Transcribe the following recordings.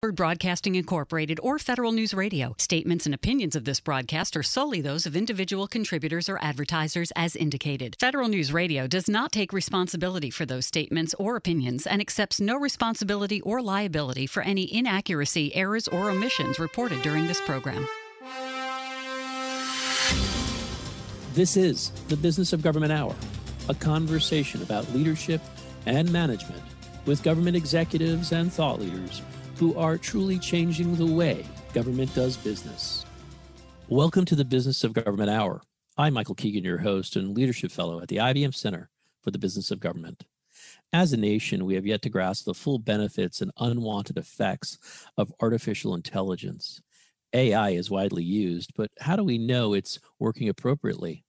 Broadcasting Incorporated or Federal News Radio. Statements and opinions of this broadcast are solely those of individual contributors or advertisers as indicated. Federal News Radio does not take responsibility for those statements or opinions and accepts no responsibility or liability for any inaccuracy, errors, or omissions reported during this program. This is the Business of Government Hour, a conversation about leadership and management with government executives and thought leaders who are truly changing the way government does business. Welcome to the Business of Government Hour. I'm Michael Keegan, your host and leadership fellow at the IBM Center for the Business of Government. As a nation, we have yet to grasp the full benefits and unwanted effects of artificial intelligence. AI is widely used, but how do we know it's working appropriately?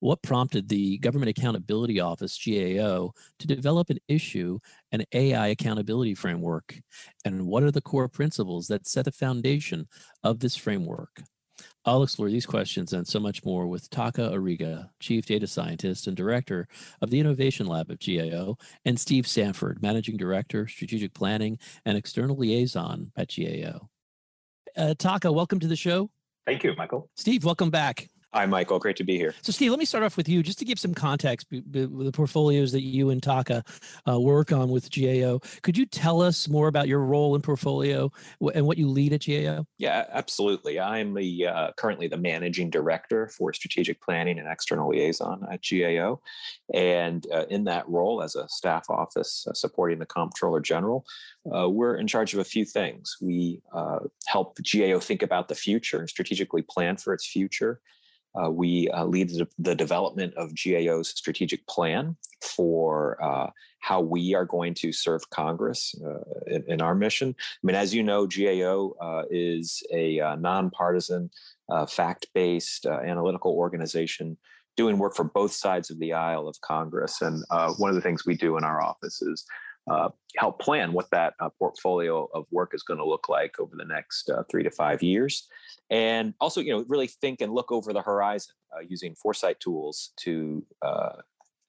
What prompted the Government Accountability Office, GAO, to develop and issue an AI accountability framework? And what are the core principles that set the foundation of this framework? I'll explore these questions and so much more with Taka Ariga, Chief Data Scientist and Director of the Innovation Lab of GAO, and Steve Sanford, Managing Director, Strategic Planning and External Liaison at GAO. Uh, Taka, welcome to the show. Thank you, Michael. Steve, welcome back. Hi, Michael. Great to be here. So, Steve, let me start off with you just to give some context the portfolios that you and Taka uh, work on with GAO. Could you tell us more about your role in portfolio and what you lead at GAO? Yeah, absolutely. I'm the uh, currently the managing director for strategic planning and external liaison at GAO, and uh, in that role as a staff office uh, supporting the comptroller general, uh, we're in charge of a few things. We uh, help GAO think about the future and strategically plan for its future. Uh, we uh, lead the, development of GAO's strategic plan for uh, how we are going to serve Congress uh, in, in, our mission. I mean, as you know, GAO uh, is a uh, nonpartisan, fact based analytical organization doing work for both sides of the aisle of Congress. And one of the things we do in our office is uh, help plan what that uh, portfolio of work is going to look like over the next uh, three to five years and also you know really think and look over the horizon uh, using foresight tools to uh,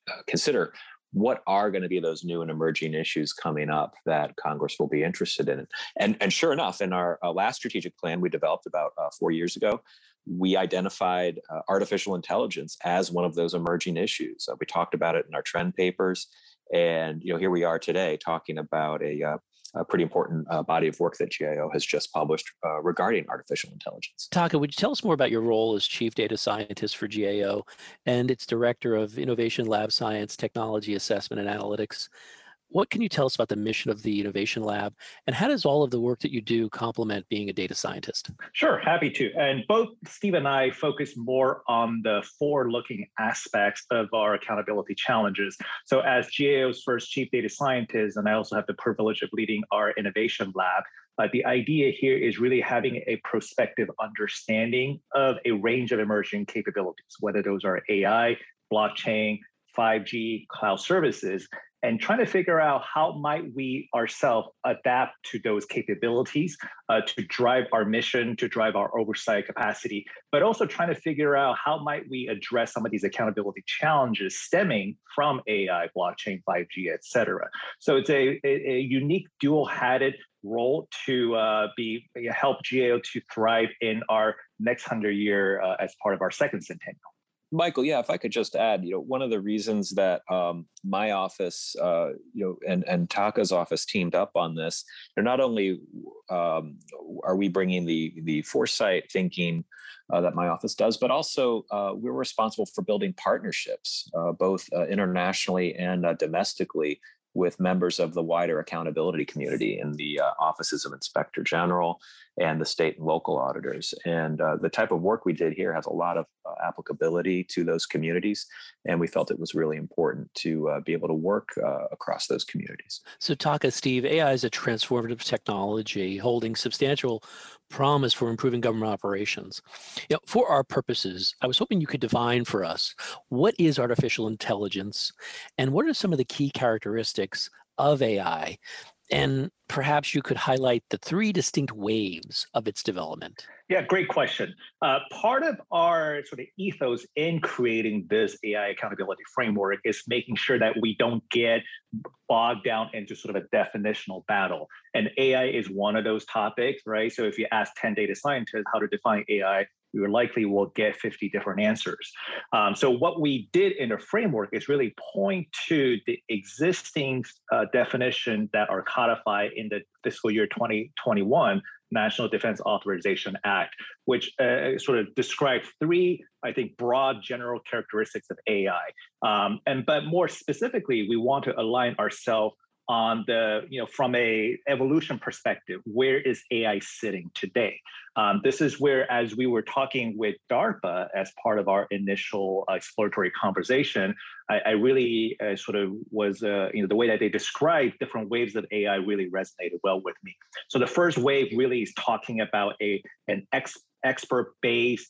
uh, consider what are going to be those new and emerging issues coming up that Congress will be interested in. And, and sure enough, in our last strategic plan we developed about four years ago, we identified artificial intelligence as one of those emerging issues. we talked about it in our trend papers. And you know, here we are today talking about a a pretty important uh, body of work that GAO has just published uh, regarding artificial intelligence. Taka, would you tell us more about your role as Chief Data Scientist for GAO and its Director of Innovation Lab Science, Technology Assessment, and Analytics? What can you tell us about the mission of the Innovation Lab, and how does all of the work that you do complement being a data scientist? Sure, happy to. And both Steve and I focus more on the forward-looking aspects of our accountability challenges. So, as GAO's first chief data scientist, and I also have the privilege of leading our Innovation Lab, uh, the idea here is really having a prospective understanding of a range of emerging capabilities, whether those are AI, blockchain, 5G, cloud services, and trying to figure out how might we ourselves adapt to those capabilities uh, to drive our mission to drive our oversight capacity but also trying to figure out how might we address some of these accountability challenges stemming from ai blockchain 5g et cetera. So it's a, a, a unique dual-hatted role to uh, be help gao to thrive in our next 100 year uh, as part of our second centennial Michael, yeah, if I could just add, you know, one of the reasons that um, my office, uh, you know, and and Taka's office teamed up on this, they're not only um, are we bringing the the foresight thinking uh, that my office does, but also uh, we're responsible for building partnerships, uh, both uh, internationally and uh, domestically, with members of the wider accountability community in the uh, offices of inspector general and the state and local auditors. And uh, the type of work we did here has a lot of uh, applicability to those communities and we felt it was really important to uh, be able to work uh, across those communities. So taka steve ai is a transformative technology holding substantial promise for improving government operations. You know, for our purposes, I was hoping you could define for us what is artificial intelligence and what are some of the key characteristics of AI and perhaps you could highlight the three distinct waves of its development. Yeah, great question. Uh, part of our sort of ethos in creating this AI accountability framework is making sure that we don't get bogged down into sort of a definitional battle. And AI is one of those topics, right? So if you ask 10 data scientists how to define AI, you likely will get 50 different answers. Um, so what we did in the framework is really point to the existing uh, definition that are codified in the fiscal year 2021 National Defense Authorization Act, which uh, sort of describes three, I think, broad general characteristics of AI. Um, and but more specifically, we want to align ourselves on the you know from a evolution perspective where is ai sitting today? Um, this is where as we were talking with darpa as part of our initial exploratory conversation i, I really uh, sort of was uh, you know the way that they described different waves of ai really resonated well with me. So the first wave really is talking about a an ex expert-based,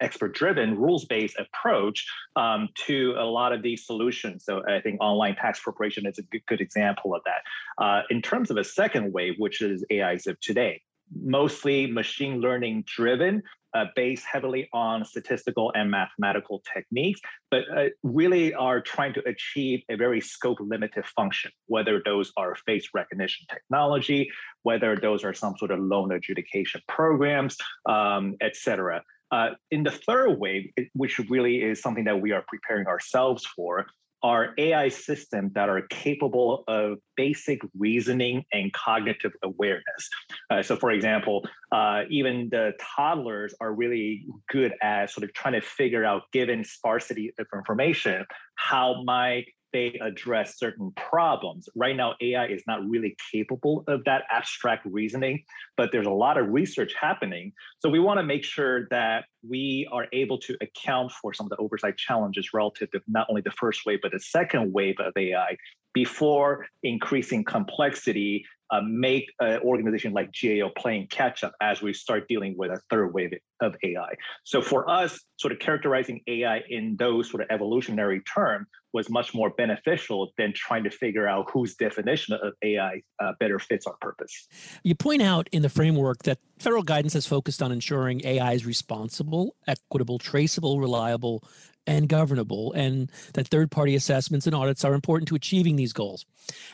expert-driven, rules-based approach um, to a lot of these solutions. So I think online tax preparation is a good, good example of that. Uh, in terms of a second wave, which is AIs of today, mostly machine learning driven, uh, based heavily on statistical and mathematical techniques, but uh, really are trying to achieve a very scope limited function, whether those are face recognition technology, whether those are some sort of loan adjudication programs, um, et cetera. Uh, in the third wave, which really is something that we are preparing ourselves for, are AI systems that are capable of basic reasoning and cognitive awareness. Uh, so, for example, uh, even the toddlers are really good at sort of trying to figure out, given sparsity of information, how my they address certain problems. Right now, AI is not really capable of that abstract reasoning, but there's a lot of research happening. So we want to make sure that we are able to account for some of the oversight challenges relative to not only the first wave, but the second wave of AI before increasing complexity uh, make an organization like GAO playing catch up as we start dealing with a third wave of AI. So for us, sort of characterizing AI in those sort of evolutionary terms was much more beneficial than trying to figure out whose definition of AI uh, better fits our purpose. You point out in the framework that federal guidance has focused on ensuring AI is responsible, equitable, traceable, reliable, and governable, and that third party assessments and audits are important to achieving these goals.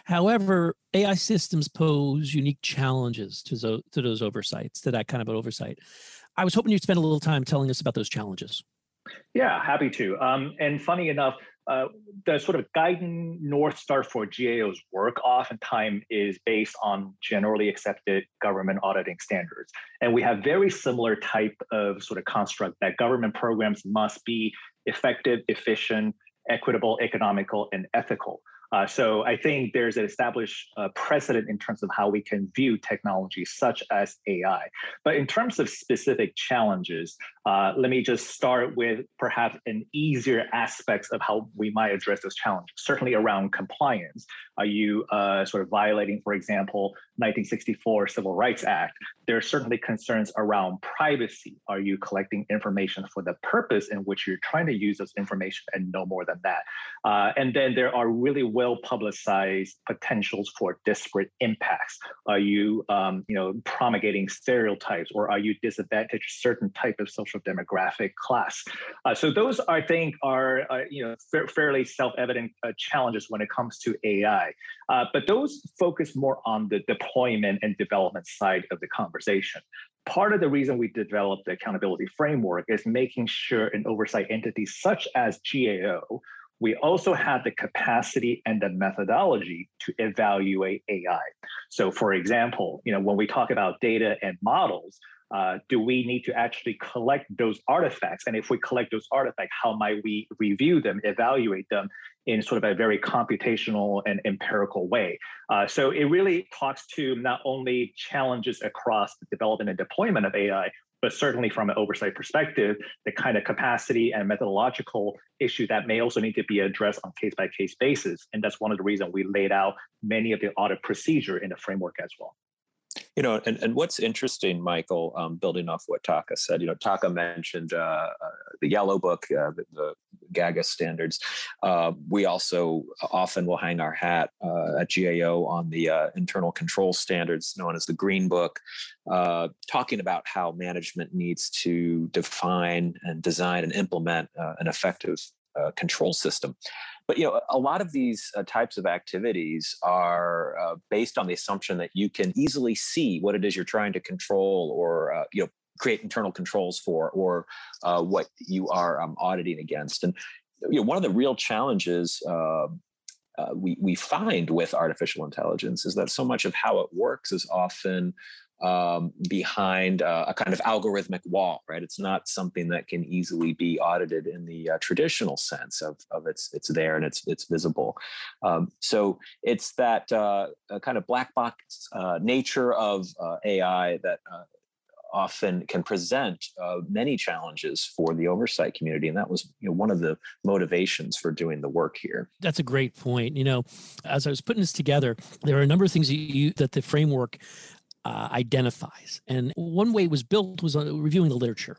However, AI systems pose unique challenges to, zo- to those oversights, to that kind of an oversight. I was hoping you'd spend a little time telling us about those challenges. Yeah, happy to. Um, and funny enough, uh, the sort of guiding north star for GAO's work oftentimes is based on generally accepted government auditing standards. And we have very similar type of sort of construct that government programs must be effective, efficient, equitable, economical, and ethical. Uh, so I think there's an established uh, precedent in terms of how we can view technology such as AI. But in terms of specific challenges, uh, let me just start with perhaps an easier aspects of how we might address those challenges. Certainly around compliance. Are you uh, sort of violating, for example, 1964 Civil Rights Act? There are certainly concerns around privacy. Are you collecting information for the purpose in which you're trying to use this information and no more than that? Uh, and then there are really well publicized potentials for disparate impacts. Are you, um, you know, promulgating stereotypes or are you disadvantaging certain type of social demographic class? Uh, so those, I think, are, uh, you know, fa- fairly self-evident uh, challenges when it comes to AI. Uh, but those focus more on the deployment and development side of the conversation part of the reason we developed the accountability framework is making sure an oversight entity such as GAO we also have the capacity and the methodology to evaluate AI. So, for example, you know, when we talk about data and models, uh, do we need to actually collect those artifacts? And if we collect those artifacts, how might we review them, evaluate them in sort of a very computational and empirical way? Uh, so it really talks to not only challenges across the development and deployment of AI, but certainly from an oversight perspective, the kind of capacity and methodological issue that may also need to be addressed on case by case basis. And that's one of the reasons we laid out many of the audit procedure in the framework as well. You know, and, and what's interesting, Michael, um, building off what Taka said, you know, Taka mentioned uh, uh, the Yellow Book, uh, the, the, GAGAS standards. Uh, we also often will hang our hat uh, at GAO on the uh, internal control standards known as the Green Book, talking about how management needs to define and design and implement an effective control system but you know a lot of these uh, types of activities are uh, based on the assumption that you can easily see what it is you're trying to control or uh, you know create internal controls for or uh, what you are um, auditing against. And you know one of the real challenges um, uh, we, we find with artificial intelligence is that so much of how it works is often um, behind uh, a kind of algorithmic wall, right? It's not something that can easily be audited in the uh, traditional sense of, of it's it's there and it's it's visible. Um, so it's that uh, kind of black box uh, nature of uh, AI that uh, often can present uh, many challenges for the oversight community and that was you know one of the motivations for doing the work here that's a great point you know as i was putting this together there are a number of things that, you, that the framework uh, identifies. And one way it was built was uh, reviewing the literature.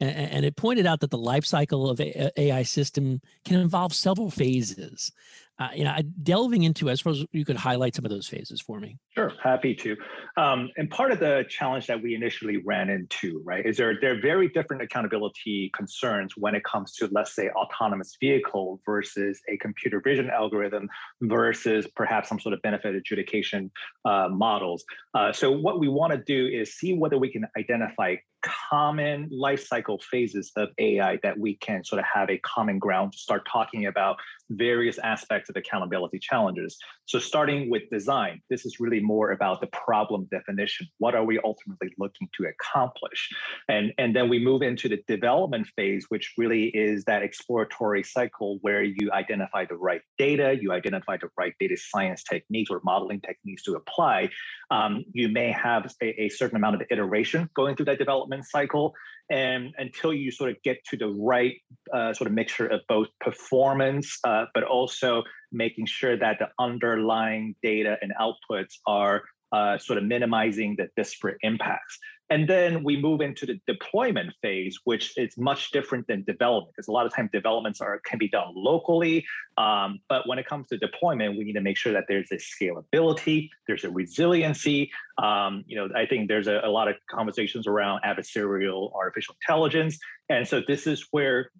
And, and, it pointed out that the life cycle of AI system can involve several phases uh, you know, delving into, I suppose you could highlight some of those phases for me. Sure, happy to. Um, and part of the challenge that we initially ran into, right, is there there are very different accountability concerns when it comes to, let's say, autonomous vehicle versus a computer vision algorithm versus perhaps some sort of benefit adjudication uh, models. Uh, so what we want to do is see whether we can identify common life cycle phases of AI that we can sort of have a common ground to start talking about various aspects of accountability challenges. So, starting with design, this is really more about the problem definition. What are we ultimately looking to accomplish? And, and then we move into the development phase, which really is that exploratory cycle where you identify the right data, you identify the right data science techniques or modeling techniques to apply. Um, you may have a, a certain amount of iteration going through that development cycle and until you sort of get to the right uh, sort of mixture of both performance, uh, but also making sure that the underlying data and outputs are uh, sort of minimizing the disparate impacts. And then we move into the deployment phase, which is much different than development, because a lot of times developments are can be done locally. Um, but when it comes to deployment, we need to make sure that there's a scalability, there's a resiliency. Um, you know, I think there's a, a lot of conversations around adversarial artificial intelligence, and so this is where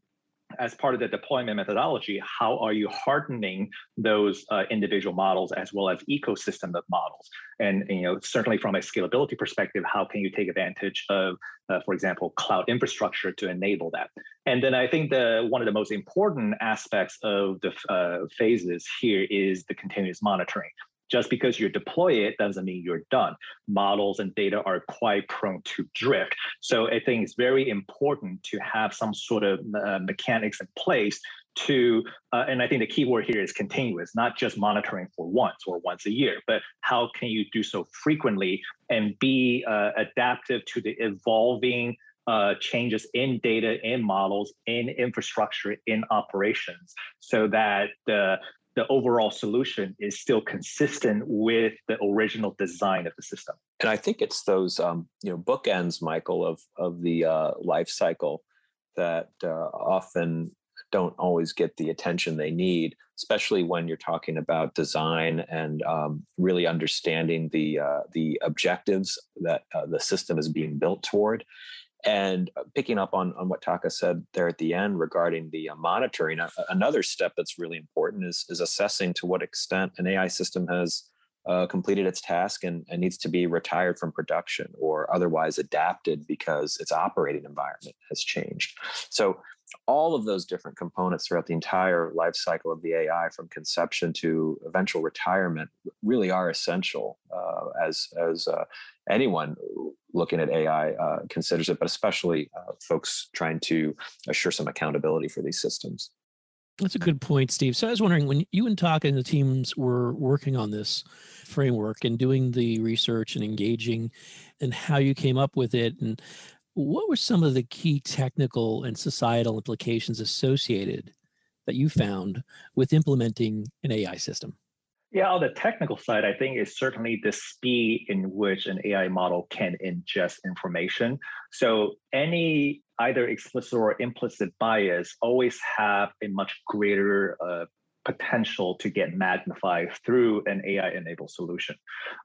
as part of the deployment methodology, how are you hardening those uh, individual models as well as ecosystem of models? And, you know, certainly from a scalability perspective, how can you take advantage of, uh, for example, cloud infrastructure to enable that? And then I think the one of the most important aspects of the uh, phases here is the continuous monitoring just because you deploy it doesn't mean you're done. Models and data are quite prone to drift. So I think it's very important to have some sort of uh, mechanics in place to, uh, and I think the key word here is continuous, not just monitoring for once or once a year, but how can you do so frequently and be uh, adaptive to the evolving uh, changes in data, in models, in infrastructure, in operations, so that the the overall solution is still consistent with the original design of the system. And I think it's those um, you know bookends, Michael, of of the uh, life cycle that uh, often don't always get the attention they need, especially when you're talking about design and um, really understanding the uh, the objectives that uh, the system is being built toward. And uh, picking up on, on what Taka said there at the end regarding the uh, monitoring, another step that's really important is, is assessing to what extent an AI system has uh, completed its task and, and, needs to be retired from production or otherwise adapted because its operating environment has changed. So all of those different components throughout the entire life cycle of the AI, from conception to eventual retirement, really are essential uh, as as uh, anyone looking at AI uh, considers it, but especially uh, folks trying to assure some accountability for these systems. That's a good point, Steve. So I was wondering when you and Taka and the teams were working on this framework and doing the research and engaging and how you came up with it and what were some of the key technical and societal implications associated that you found with implementing an AI system? Yeah, on the technical side, I think it's certainly the speed in which an AI model can ingest information. So any either explicit or implicit bias always have a much greater uh, potential to get magnified through an AI-enabled solution.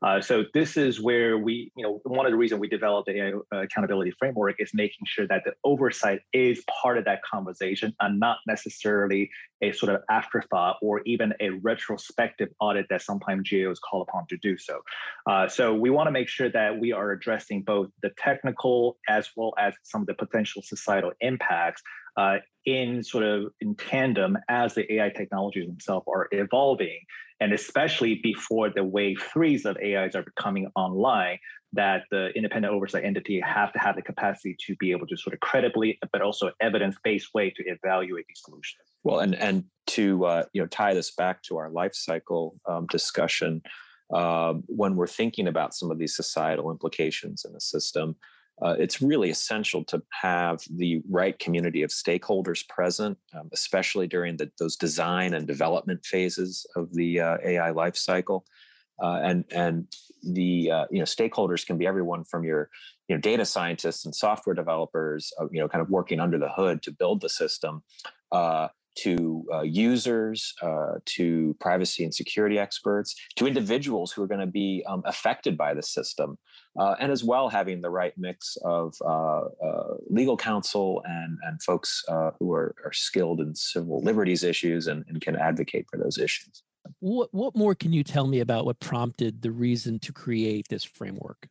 Uh, so this is where we, you know, one of the reasons we developed the AI uh, accountability framework is making sure that the oversight is part of that conversation and not necessarily a sort of afterthought or even a retrospective audit that sometimes GAOs call upon to do so. Uh, so we want to make sure that we are addressing both the technical as well as some of the potential societal impacts uh, in sort of in tandem as the AI technologies themselves are evolving, and especially before the wave threes of AIs are coming online, that the independent oversight entity have to have the capacity to be able to sort of credibly, but also evidence-based way to evaluate these solutions. Well, and and to uh, you know tie this back to our life cycle um, discussion, uh, when we're thinking about some of these societal implications in the system, uh, it's really essential to have the right community of stakeholders present, um, especially during the, those design and development phases of the uh, AI lifecycle. Uh, and and the uh, you know stakeholders can be everyone from your you know data scientists and software developers, uh, you know, kind of working under the hood to build the system, uh, to uh, users, uh, to privacy and security experts, to individuals who are going to be um, affected by the system, uh, and as well having the right mix of uh, uh, legal counsel and, and folks uh, who are, are skilled in civil liberties issues and, and can advocate for those issues. What, what more can you tell me about what prompted the reason to create this framework?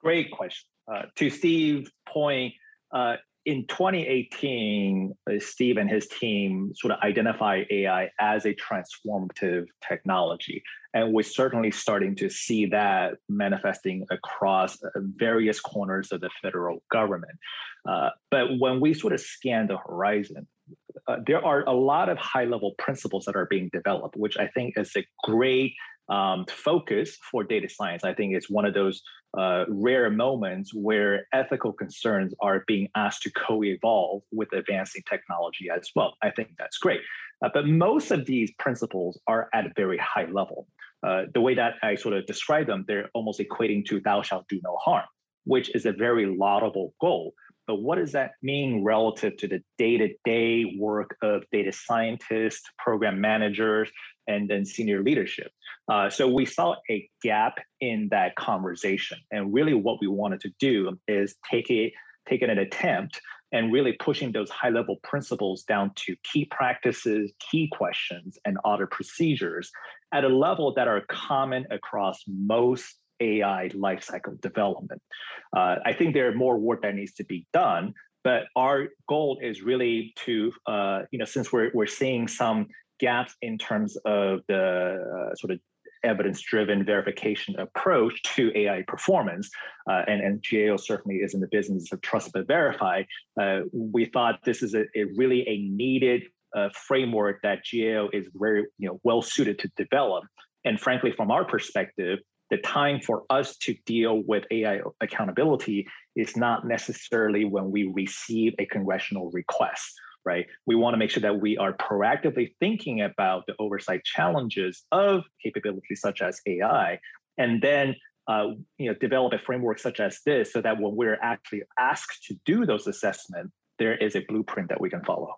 Great question. to Steve's point, in 2018, uh, Steve and his team sort of identify AI as a transformative technology. And we're certainly starting to see that manifesting across uh, various corners of the federal government. Uh, but when we sort of scan the horizon, uh, there are a lot of high level principles that are being developed, which I think is a great um, focus for data science. I think it's one of those uh, rare moments where ethical concerns are being asked to co-evolve with advancing technology as well. I think that's great. Uh, but most of these principles are at a very high level. Uh, the way that I sort of describe them, they're almost equating to thou shalt do no harm, which is a very laudable goal. But what does that mean relative to the day to day work of data scientists, program managers, and then senior leadership? Uh, so we saw a gap in that conversation. And really, what we wanted to do is take a take an attempt and really pushing those high level principles down to key practices, key questions, and audit procedures at a level that are common across most AI lifecycle development. Uh, I think there are more work that needs to be done, but our goal is really to, uh, you know, since we're, we're seeing some gaps in terms of the uh, sort of evidence-driven verification approach to AI performance, uh, and, and GAO certainly is in the business of trust but verify, uh, we thought this is a, a really a needed uh, framework that GAO is very you know well suited to develop. And frankly, from our perspective, the time for us to deal with AI accountability is not necessarily when we receive a congressional request, right? We want to make sure that we are proactively thinking about the oversight challenges of capabilities such as AI, and then uh, you know develop a framework such as this, so that when we're actually asked to do those assessments, there is a blueprint that we can follow.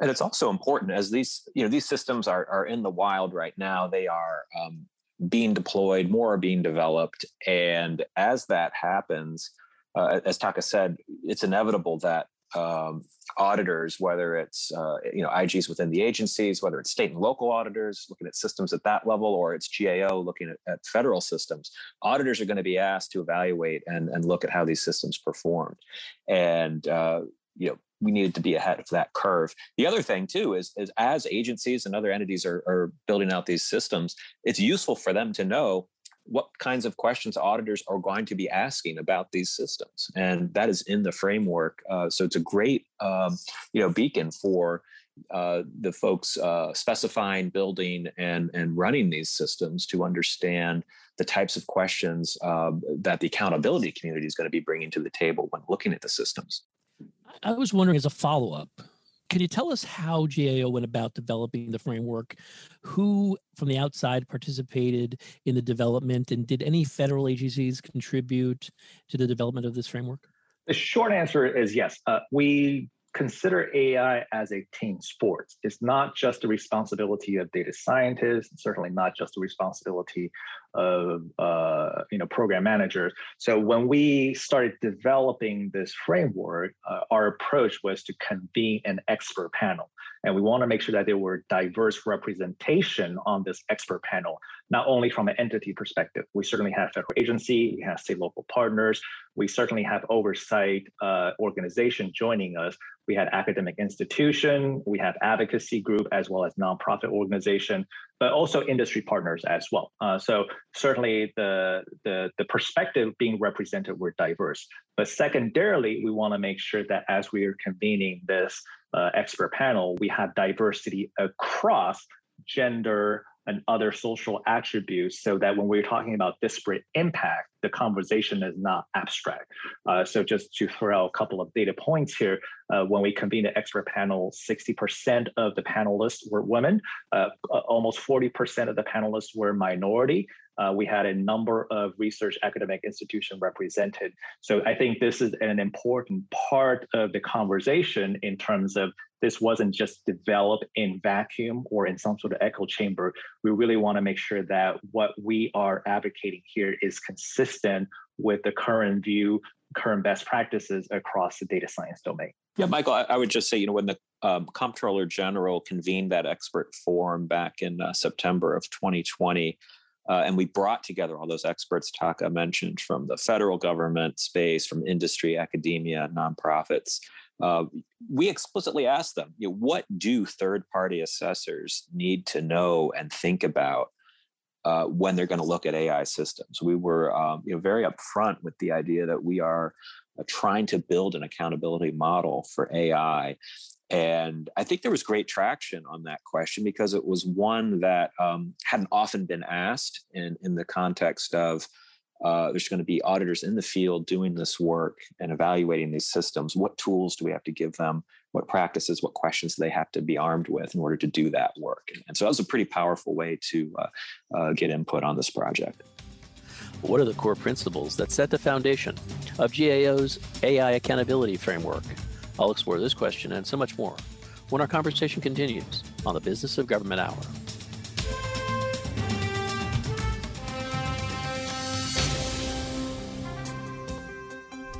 And it's also important as these, you know, these systems are, are in the wild right now. They are um, being deployed, more are being developed. And as that happens, uh, as Taka said, it's inevitable that um, auditors, whether it's uh, you know IGs within the agencies, whether it's state and local auditors looking at systems at that level, or it's GAO looking at, at federal systems, auditors are going to be asked to evaluate and, and look at how these systems performed. And uh, you know we needed to be ahead of that curve. The other thing too is, is as agencies and other entities are, are building out these systems, it's useful for them to know what kinds of questions auditors are going to be asking about these systems, and that is in the framework. Uh, so it's a great um, you know beacon for uh, the folks uh, specifying, building, and and running these systems to understand the types of questions um, that the accountability community is going to be bringing to the table when looking at the systems. I was wondering as a follow up, Can you tell us how GAO went about developing the framework? Who from the outside participated in the development, and did any federal agencies contribute to the development of this framework? The short answer is yes. Uh, we consider AI as a team sport. It's not just the responsibility of data scientists, certainly not just the responsibility of uh, you know program managers. So when we started developing this framework, uh, our approach was to convene an expert panel, and we want to make sure that there were diverse representation on this expert panel, not only from an entity perspective. We certainly have federal agency, we have state local partners, we certainly have oversight uh, organization joining us, we had academic institution, we have advocacy group as well as nonprofit organization, but also industry partners as well. Uh, so certainly the, the, the perspective being represented were diverse. But secondarily, we want to make sure that as we are convening this uh, expert panel, we have diversity across gender, and other social attributes so that when we're talking about disparate impact, the conversation is not abstract. Uh, so just to throw out a couple of data points here, uh, when we convened the expert panel, 60% of the panelists were women, uh, almost 40% of the panelists were minority. Uh, we had a number of research academic institutions represented. So I think this is an important part of the conversation in terms of this wasn't just developed in vacuum or in some sort of echo chamber. We really want to make sure that what we are advocating here is consistent with the current view, current best practices across the data science domain. Yeah, Michael, I, I would just say, you know, when the um, Comptroller General convened that expert forum back in uh, September of 2020, uh, and we brought together all those experts Taka mentioned from the federal government space, from industry, academia, nonprofits uh, we explicitly asked them, you know, what do third-party assessors need to know and think about uh, when they're going to look at AI systems? We were, um, you know, very upfront with the idea that we are uh, trying to build an accountability model for AI. And I think there was great traction on that question because it was one that um, hadn't often been asked in, in the context of uh, there's going to be auditors in the field doing this work and evaluating these systems. What tools do we have to give them? What practices, what questions do they have to be armed with in order to do that work? And so that was a pretty powerful way to uh, uh, get input on this project. What are the core principles that set the foundation of GAO's AI accountability framework? I'll explore this question and so much more when our conversation continues on the Business of Government Hour.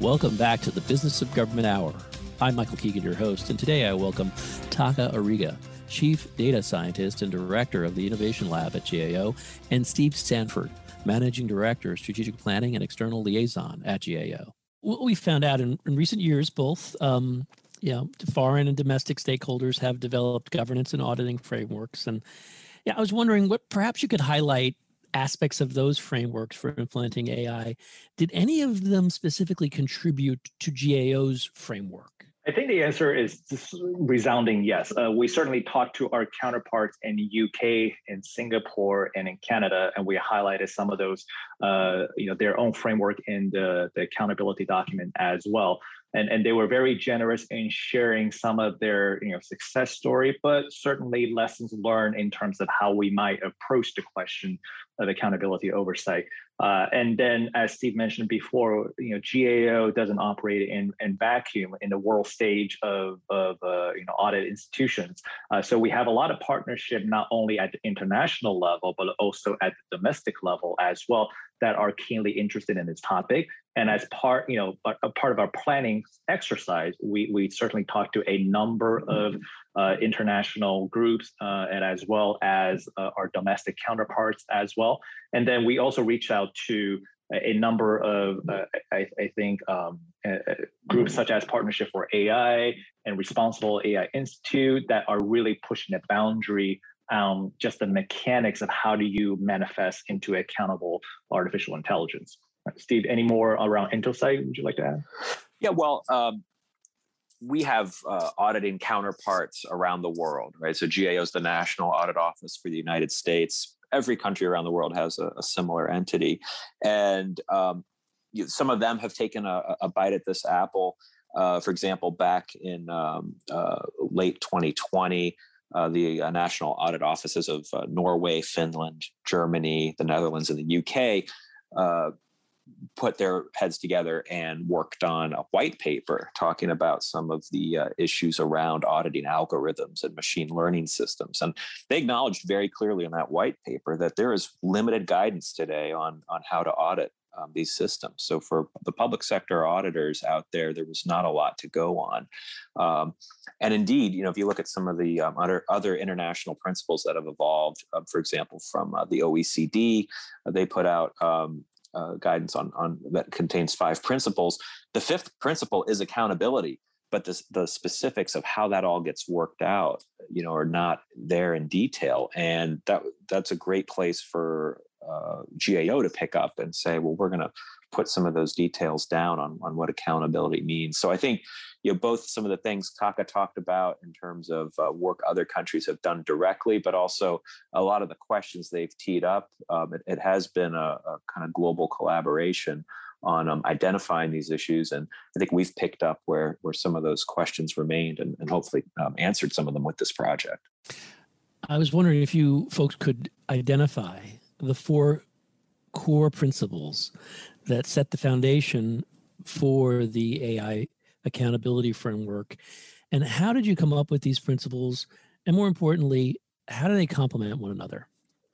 Welcome back to the Business of Government Hour. I'm Michael Keegan, your host, and today I welcome Taka Ariga, Chief Data Scientist and Director of the Innovation Lab at GAO, and Steve Sanford, Managing Director, Strategic Planning and External Liaison at GAO. What we found out in, in recent years, both um, you know, foreign and domestic stakeholders have developed governance and auditing frameworks. And yeah, I was wondering what perhaps you could highlight aspects of those frameworks for implementing AI, did any of them specifically contribute to GAO's framework? I think the answer is resounding yes. Uh, we certainly talked to our counterparts in UK, in Singapore, and in Canada, and we highlighted some of those, uh, you know, their own framework in the, the accountability document as well. And, and they were very generous in sharing some of their you know success story, but certainly lessons learned in terms of how we might approach the question of accountability oversight. Uh, and then, as Steve mentioned before, you know, GAO doesn't operate in, in vacuum in the world stage of, of uh, you know audit institutions. Uh, so we have a lot of partnership not only at the international level but also at the domestic level as well that are keenly interested in this topic. And as part, you know, a, a part of our planning exercise, we we certainly talked to a number of uh, international groups uh, and as well as uh, our domestic counterparts as well. And then we also reached out to a, number of, uh, I, I, think, um, groups such as Partnership for AI and Responsible AI Institute that are really pushing the boundary um, just the mechanics of how do you manifest into accountable artificial intelligence. Steve, any more around INTOSAI would you like to add? Yeah, well, um, we have uh, auditing counterparts around the world, right? So GAO is the national audit office for the United States. Every country around the world has a, a similar entity, and um, you, some of them have taken a, a bite at this apple. Uh, for example, back in um, uh, late 2020, uh, the uh, national audit offices of uh, Norway, Finland, Germany, the Netherlands, and the UK uh, put their heads together and worked on a white paper talking about some of the uh, issues around auditing algorithms and machine learning systems. And they acknowledged very clearly in that white paper that there is limited guidance today on, on how to audit um, these systems. So for the public sector auditors out there, there was not a lot to go on. Um, and indeed, you know, if you look at some of the um, other other international principles that have evolved, uh, for example, from uh, the OECD, uh, they put out um, uh, guidance on, on that contains five principles. The fifth principle is accountability, but the, the specifics of how that all gets worked out, you know, are not there in detail. And that that's a great place for uh, GAO to pick up and say, well, we're going to put some of those details down on, on what accountability means. So I think you know both some of the things Taka talked about in terms of uh, work other countries have done directly, but also a lot of the questions they've teed up. Um, it, it, has been a, a, kind of global collaboration on um, identifying these issues, and I think we've picked up where where some of those questions remained, and, and hopefully um, answered some of them with this project. I was wondering if you folks could identify the four core principles that set the foundation for the AI accountability framework. And how did you come up with these principles? And more importantly, how do they complement one another?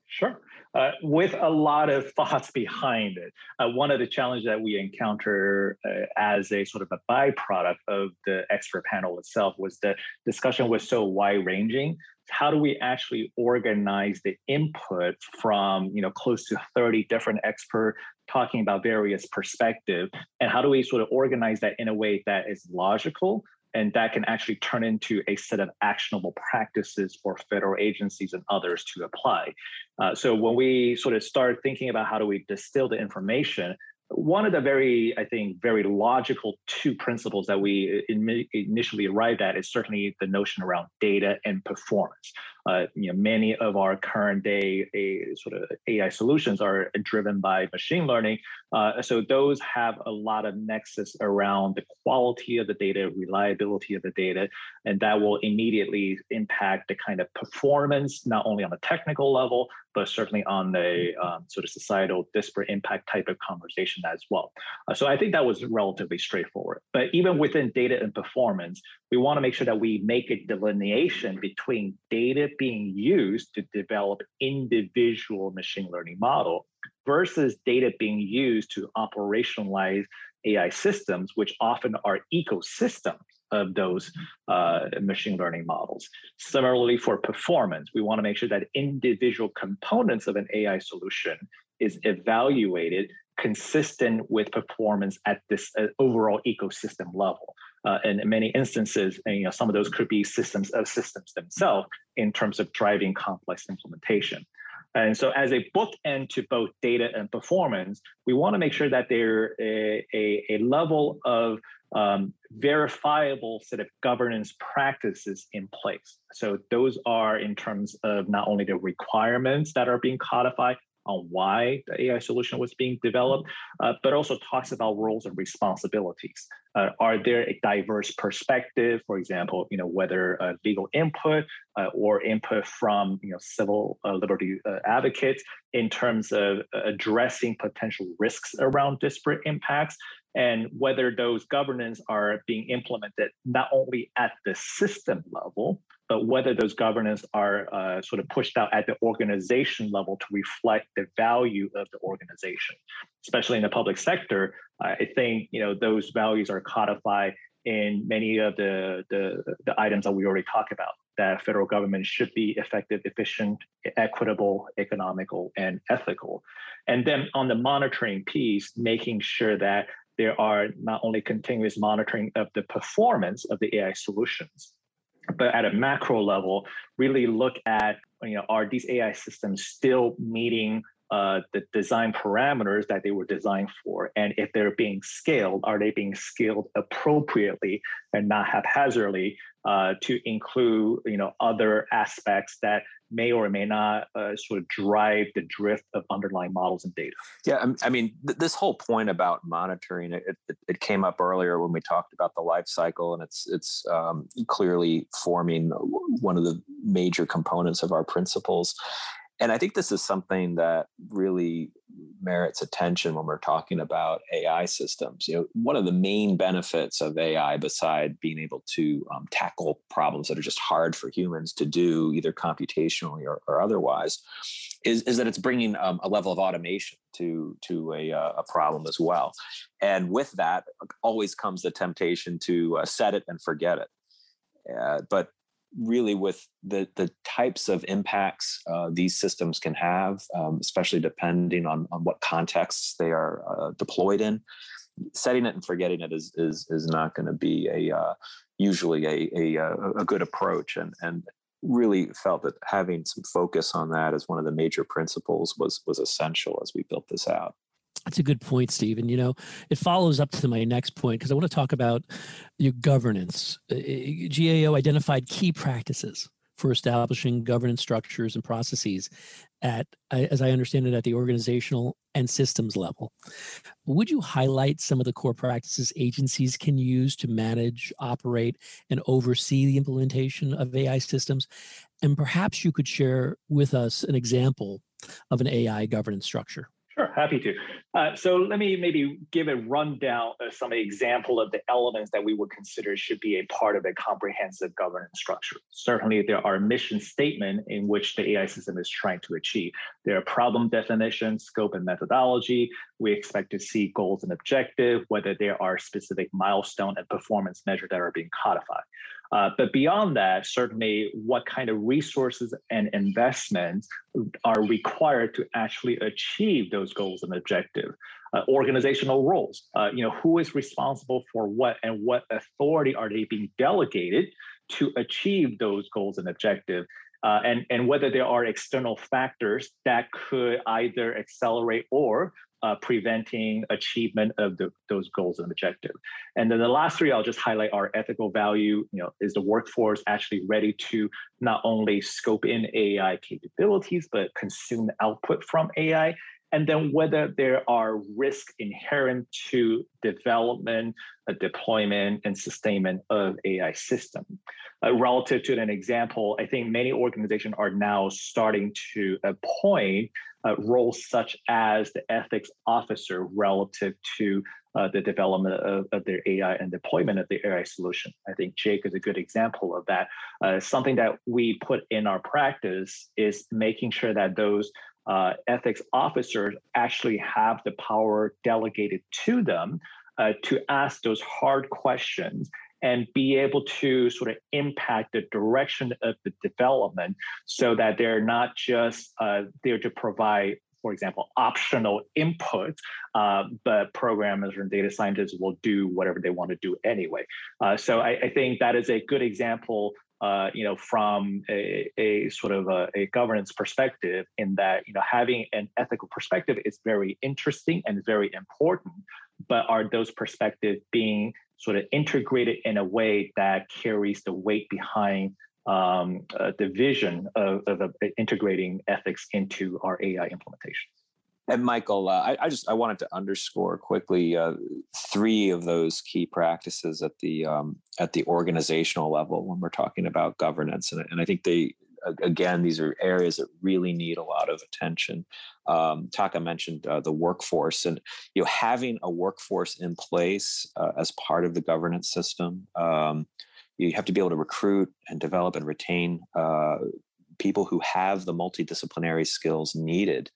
Sure. Uh, with a lot of thoughts behind it. Uh, one of the challenges that we encounter uh, as a sort of a byproduct of the expert panel itself was the discussion was so wide ranging. How do we actually organize the input from you know close to 30 different experts talking about various perspectives, and how do we sort of organize that in a way that is logical and that can actually turn into a set of actionable practices for federal agencies and others to apply. Uh, so when we sort of start thinking about how do we distill the information, one of the very, I think, very logical two principles that we uh, in, initially arrived at is certainly the notion around data and performance. Uh, you know, many of our current day a, sort of AI solutions are driven by machine learning. Uh, so those have a lot of nexus around the quality of the data, reliability of the data, and that will immediately impact the kind of performance, not only on the technical level, but certainly on the um, sort of societal disparate impact type of conversation as well. Uh, so I think that was relatively straightforward. But even within data and performance, we want to make sure that we make a delineation between data being used to develop individual machine learning model versus data being used to operationalize AI systems, which often are ecosystems of those uh, machine learning models. Similarly, for performance, we want to make sure that individual components of an AI solution is evaluated consistent with performance at this uh, overall ecosystem level. Uh, and in many instances, and, you know, some of those could be systems of systems themselves in terms of driving complex implementation. And so, as a bookend to both data and performance, we want to make sure that there a, a, a level of um, verifiable set of governance practices in place. So those are in terms of not only the requirements that are being codified, on why the AI solution was being developed, uh, but also talks about roles and responsibilities. Uh, are there a diverse perspective, for example, you know whether uh, legal input uh, or input from you know civil uh, liberty uh, advocates in terms of addressing potential risks around disparate impacts, and whether those governance are being implemented not only at the system level but whether those governance are uh, sort of pushed out at the organization level to reflect the value of the organization. Especially in the public sector, I think you know those values are codified in many of the, the, the items that we already talked about. That federal government should be effective, efficient, equitable, economical, and ethical. And then on the monitoring piece, making sure that there are not only continuous monitoring of the performance of the AI solutions, but at a macro level, really look at you know are these AI systems still meeting uh, the design parameters that they were designed for, and if they're being scaled, are they being scaled appropriately and not haphazardly uh, to include you know other aspects that may or may not uh, sort of drive the drift of underlying models and data. Yeah, I mean, th- this whole point about monitoring it, it, it, came up earlier when we talked about the life cycle, and it's it's um, clearly forming one of the major components of our principles and I think this is something that really merits attention when we're talking about AI systems. You know, one of the main benefits of AI, beside being able to um, tackle problems that are just hard for humans to do, either computationally or, or otherwise, is, is that it's bringing um, a level of automation to to a, uh, a problem as well. And with that, always comes the temptation to uh, set it and forget it. Uh, but really with the the types of impacts uh, these systems can have, um, especially depending on on what contexts they are uh, deployed in. Setting it and forgetting it is is is not going to be a uh, usually a, a uh, a good approach, and and really felt that having some focus on that as one of the major principles was was essential as we built this out. That's a good point, Steve. And you know, it follows up to my next point because I want to talk about your governance. Uh, uh, GAO identified key practices for establishing governance structures and processes at, as I understand it, at the organizational and systems level. Would you highlight some of the core practices agencies can use to manage, operate, and oversee the implementation of AI systems? And perhaps you could share with us an example of an AI governance structure. Sure, happy to. Uh, so let me maybe give a rundown of some example of the elements that we would consider should be a part of a comprehensive governance structure. Certainly, there are mission statement in which the AI system is trying to achieve. There are problem definition, scope, and methodology. We expect to see goals and objective, whether there are specific milestone and performance measure that are being codified. Uh, but beyond that, certainly what kind of resources and investments are required to actually achieve those goals and objectives. Uh, organizational roles, uh, you know, who is responsible for what and what authority are they being delegated to achieve those goals and objectives? Uh, and, and whether there are external factors that could either accelerate or uh, preventing achievement of the, those goals and objective. And then the last three, I'll just highlight our ethical value. You know, is the workforce actually ready to not only scope in AI capabilities, but consume output from AI? And then whether there are risks inherent to development, uh, deployment, and sustainment of AI system. Uh, relative to an example, I think many organizations are now starting to appoint uh, roles such as the ethics officer relative to uh, the development of, of, their AI and deployment of the AI solution. I think JAIC is a good example of that. Uh, something that we put in our practice is making sure that those uh, ethics officers actually have the power delegated to them uh, to ask those hard questions and be able to sort of impact the direction of the development so that they're not just uh, there to provide for example, optional input, uh, but programmers and data scientists will do whatever they want to do anyway. Uh, so I, I, think that is a good example, uh, you know, from a, a sort of a, a, governance perspective, in that you know having an ethical perspective is very interesting and very important. But are those perspectives being sort of integrated in a way that carries the weight behind um, uh, the vision of, of uh, integrating ethics into our AI implementations. And Michael, uh, I, I, just I wanted to underscore quickly uh, three of those key practices at the um, at the organizational level when we're talking about governance, and, and I think they again these are areas that really need a lot of attention. Um, Taka mentioned uh, the workforce, and you know having a workforce in place uh, as part of the governance system. Um, you have to be able to recruit and develop and retain uh, people who have the multidisciplinary skills needed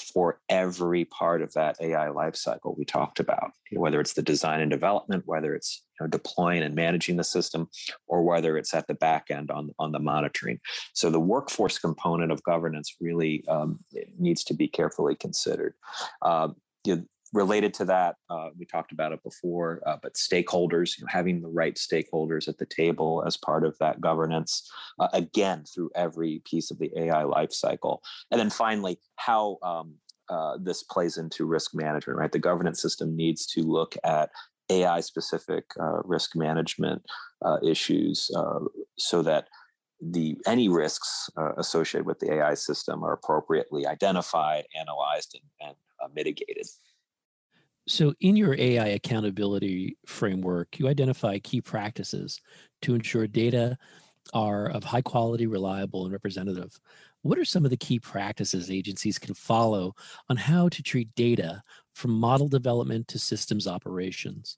for every part of that AI lifecycle we talked about, whether it's the design and development, whether it's you know, deploying and managing the system, or whether it's at the back end on, on the monitoring. So the workforce component of governance really um, needs to be carefully considered. Uh, you know, related to that, uh, we talked about it before, uh, but stakeholders, you know, having the right stakeholders at the table as part of that governance, uh, again, through every piece of the AI lifecycle. And then finally, how um, uh, this plays into risk management, right? The governance system needs to look at AI specific uh, risk management uh, issues so that the any risks associated with the AI system are appropriately identified, analyzed, and, and mitigated. So, in your AI accountability framework, you identify key practices to ensure data are of high quality, reliable, and representative. What are some of the key practices agencies can follow on how to treat data from model development to systems operations?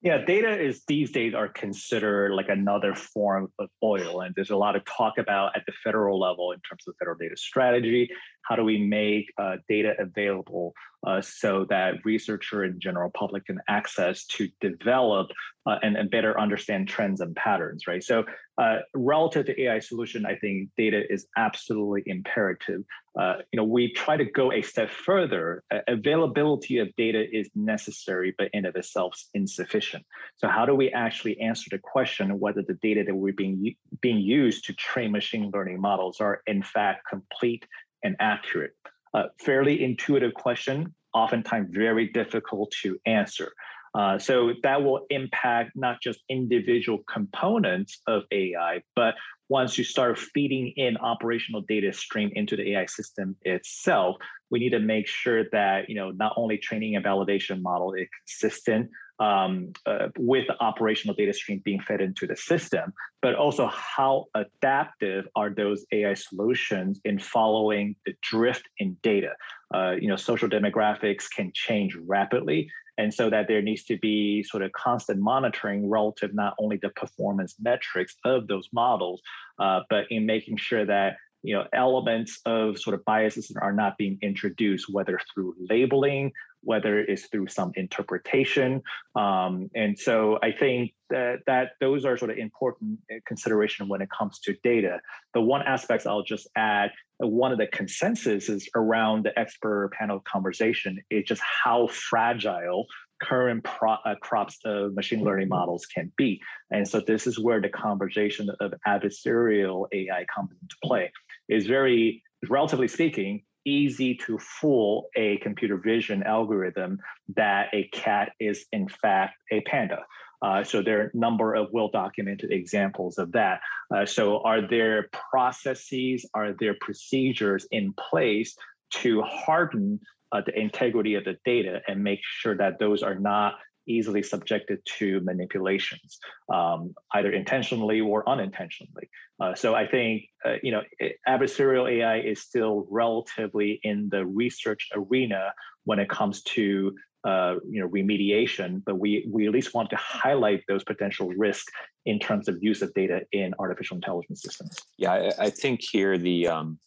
Yeah, data is these days are considered like another form of oil. And there's a lot of talk about at the federal level in terms of federal data strategy. How do we make uh, data available uh, so that researcher and general public can access to develop uh, and, and, better understand trends and patterns, right? So uh, relative to AI solution, I think data is absolutely imperative. Uh, you know, we try to go a step further. availability of data is necessary, but in of itself insufficient. So how do we actually answer the question whether the data that we're being being used to train machine learning models are in fact complete and accurate? uh, fairly intuitive question, oftentimes very difficult to answer. Uh, so that will impact not just individual components of AI, but once you start feeding in operational data stream into the AI system itself, we need to make sure that you know not only training and validation model is consistent, um, uh, with operational data stream being fed into the system, but also how adaptive are those AI solutions in following the drift in data. Uh, you know, social demographics can change rapidly, and so that there needs to be sort of constant monitoring relative not only the performance metrics of those models, uh, but in making sure that you know elements of sort of biases are not being introduced whether through labeling whether it's through some interpretation. Um, and so i think that, that those are sort of important uh, consideration when it comes to data. The one aspect i'll just add uh, one of the consensus is around the expert panel conversation is just how fragile current pro, uh, crops of machine learning models can be. And so this is where the conversation of adversarial AI comes into play. Is very, relatively speaking, easy to fool a computer vision algorithm that a cat is in fact a panda. Uh, so there are a number of well-documented examples of that. Uh, so are there processes, are there procedures in place to harden uh, the integrity of the data and make sure that those are not easily subjected to manipulations, um, either intentionally or unintentionally. Uh, so I think uh, you know adversarial AI is still relatively in the research arena when it comes to uh, you know remediation, but we we at least want to highlight those potential risks in terms of use of data in artificial intelligence systems. Yeah, I, I think here the um,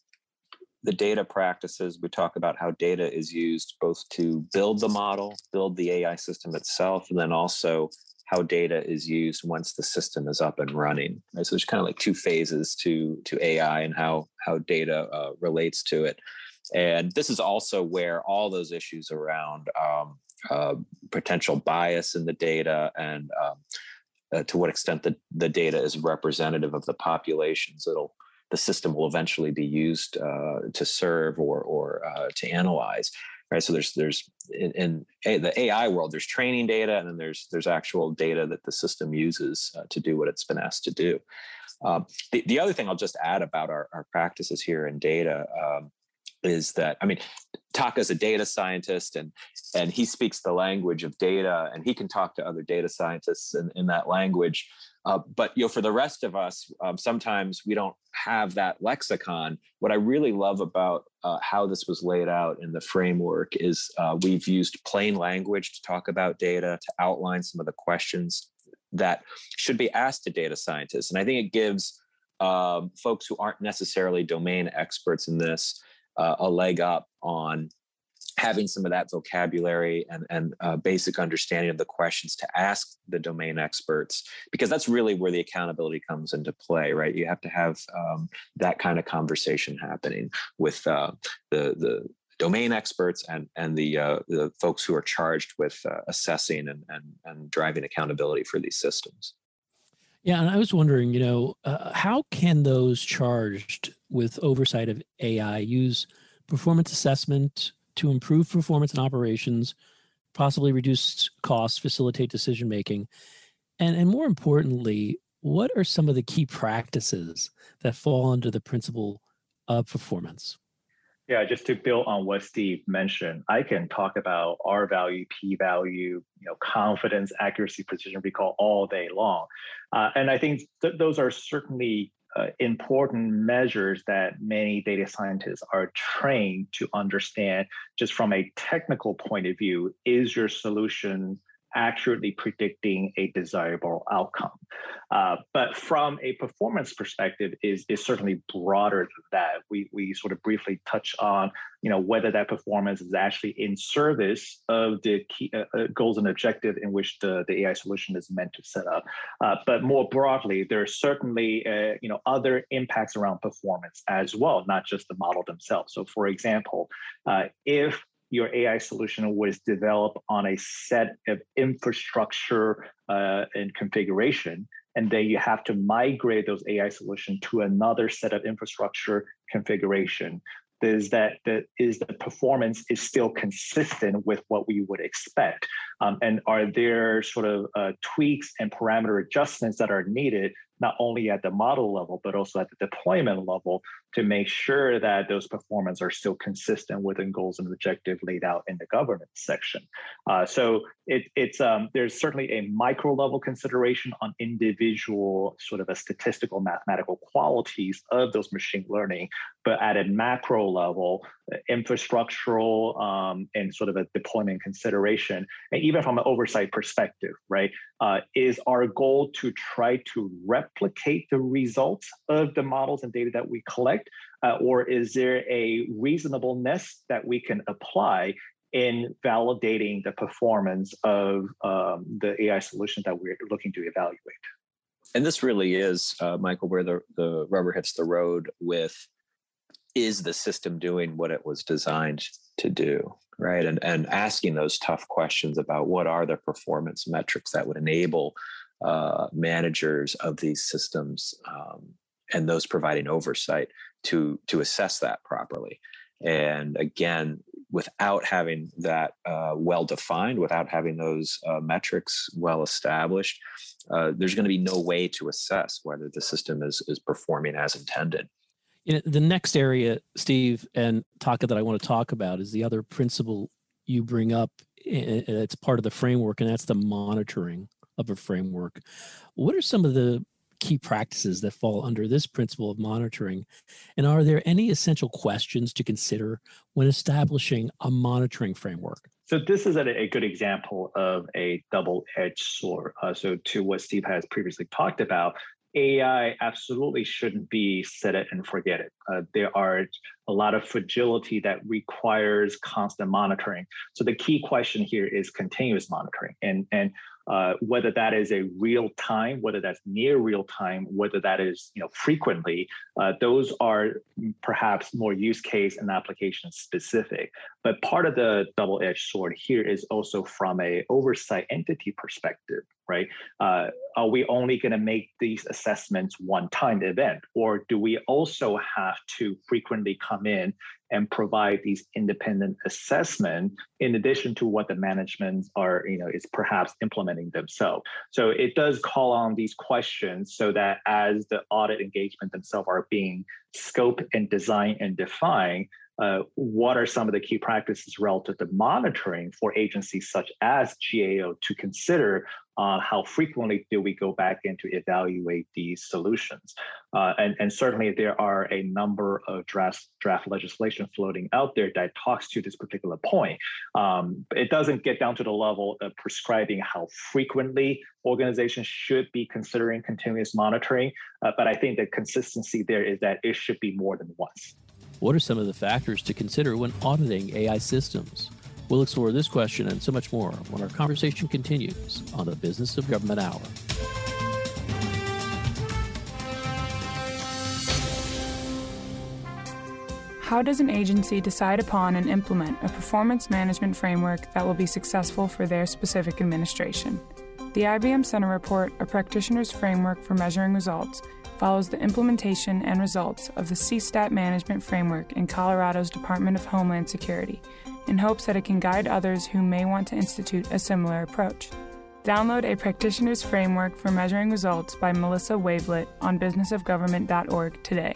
the data practices, we talk about how data is used both to build the model, build the AI system itself, and then also how data is used once the system is up and running. So there's kind of like two phases to to AI and how how data uh, relates to it. And this is also where all those issues around um, uh, potential bias in the data and um, uh, to what extent the, the data is representative of the populations it'll the system will eventually be used uh, to serve or, or uh, to analyze. right? So there's there's in, in the AI world, there's training data, and then there's there's actual data that the system uses uh, to do what it's been asked to do. Um, the, the other thing I'll just add about our, our practices here in data um, is that I mean, Taka's a data scientist and and he speaks the language of data and he can talk to other data scientists in, in that language. Uh, but you know, for the rest of us, um, sometimes we don't have that lexicon. What I really love about uh, how this was laid out in the framework is uh, we've used plain language to talk about data, to outline some of the questions that should be asked to data scientists, and I think it gives um, folks who aren't necessarily domain experts in this uh, a leg up on having some of that vocabulary and, and uh, basic understanding of the questions to ask the domain experts because that's really where the accountability comes into play right? You have to have um, that kind of conversation happening with uh, the the domain experts and and the uh, the folks who are charged with uh, assessing and, and and driving accountability for these systems. Yeah, and I was wondering, you know, uh, how can those charged with oversight of AI use performance assessment to improve performance and operations, possibly reduce costs, facilitate decision making, and and more importantly, what are some of the key practices that fall under the principle of performance? Yeah, just to build on what Steve mentioned, I can talk about R value, P value, you know, confidence, accuracy, precision recall all day long, uh, and I think th- those are certainly uh, important measures that many data scientists are trained to understand. Just from a technical point of view, is your solution accurately predicting a desirable outcome. Uh, but from a performance perspective, is is certainly broader than that. We we sort of briefly touch on you know whether that performance is actually in service of the key uh, uh goals and objective in which the, the AI solution is meant to set up. Uh, but more broadly, there are certainly uh, you know other impacts around performance as well, not just the model themselves. So, for example, uh, if your AI solution was developed on a set of infrastructure uh, and configuration, and then you have to migrate those AI solution to another set of infrastructure configuration. Is that the is the performance is still consistent with what we would expect um, and are there sort of uh, tweaks and parameter adjustments that are needed not only at the model level but also at the deployment level to make sure that those performance are still consistent within goals and objective laid out in the governance section? Uh, so it, it's um, there's certainly a micro level consideration on individual sort of a statistical mathematical qualities of those machine learning but at a macro level infrastructural um, and sort of a deployment consideration and even from an oversight perspective right uh, is our goal to try to replicate the results of the models and data that we collect uh, or is there a reasonableness that we can apply in validating the performance of um, the AI solution that we're looking to evaluate. And this really is, uh, Michael, where the, the rubber hits the road with is the system doing what it was designed to do? Right. And, and asking those tough questions about what are the performance metrics that would enable uh, managers of these systems um, and those providing oversight to to assess that properly and again without having that uh, well defined without having those uh, metrics well established uh, there's going to be no way to assess whether the system is is performing as intended you know, the next area steve and taka that i want to talk about is the other principle you bring up eh, eh, eh, it's part of the framework and that's the monitoring of a framework what are some of the key practices that fall under this principle of monitoring? And are there any essential questions to consider when establishing a monitoring framework? So this is a, good example of a double-edged sword. Uh, so to what Steve has previously talked about, AI absolutely shouldn't be set it and forget it. Uh, there are a lot of fragility that requires constant monitoring. So the key question here is continuous monitoring. And, and uh, whether that is a real time, whether that's near real time, whether that is you know frequently, uh, those are perhaps more use case and application specific. But part of the double-edged sword here is also from a oversight entity perspective, right? Uh, are we only going to make these assessments one-time event, or do we also have to frequently come in and provide these independent assessment in addition to what the management are, you know, is perhaps implementing themselves. So it does call on these questions so that as the audit engagement themselves are being scoped and designed and defined, uh, what are some of the key practices relative to monitoring for agencies such as GAO to consider uh, how frequently do we go back in to evaluate these solutions? Uh, and, and certainly there are a number of draft, draft legislation floating out there that talks to this particular point. Um, it doesn't get down to the level of prescribing how frequently organizations should be considering continuous monitoring, uh, but I think the consistency there is that it should be more than once. What are some of the factors to consider when auditing AI systems? We'll explore this question and so much more when our conversation continues on the Business of Government Hour. How does an agency decide upon and implement a performance management framework that will be successful for their specific administration? The IBM Center Report, a practitioner's framework for measuring results, follows the implementation and results of the CSTAT management framework in Colorado's Department of Homeland Security in hopes that it can guide others who may want to institute a similar approach. Download a practitioner's framework for measuring results by Melissa Wavelet on businessofgovernment.org today.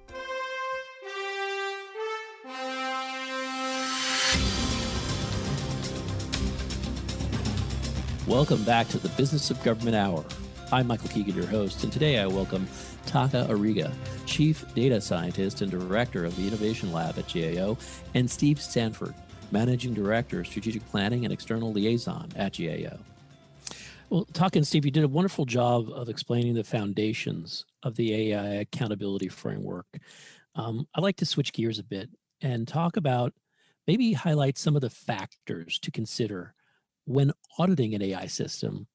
Welcome back to the Business of Government Hour. I'm Michael Keegan, your host, and today I welcome Taka Ariga, Chief Data Scientist and Director of the Innovation Lab at GAO, and Steve Sanford, Managing Director, Strategic Planning and External Liaison at GAO. Well, Taka and Steve, you did a wonderful job of explaining the foundations of the AI accountability framework. Um, I'd like to switch gears a bit and talk about maybe highlight some of the factors to consider when auditing an AI system,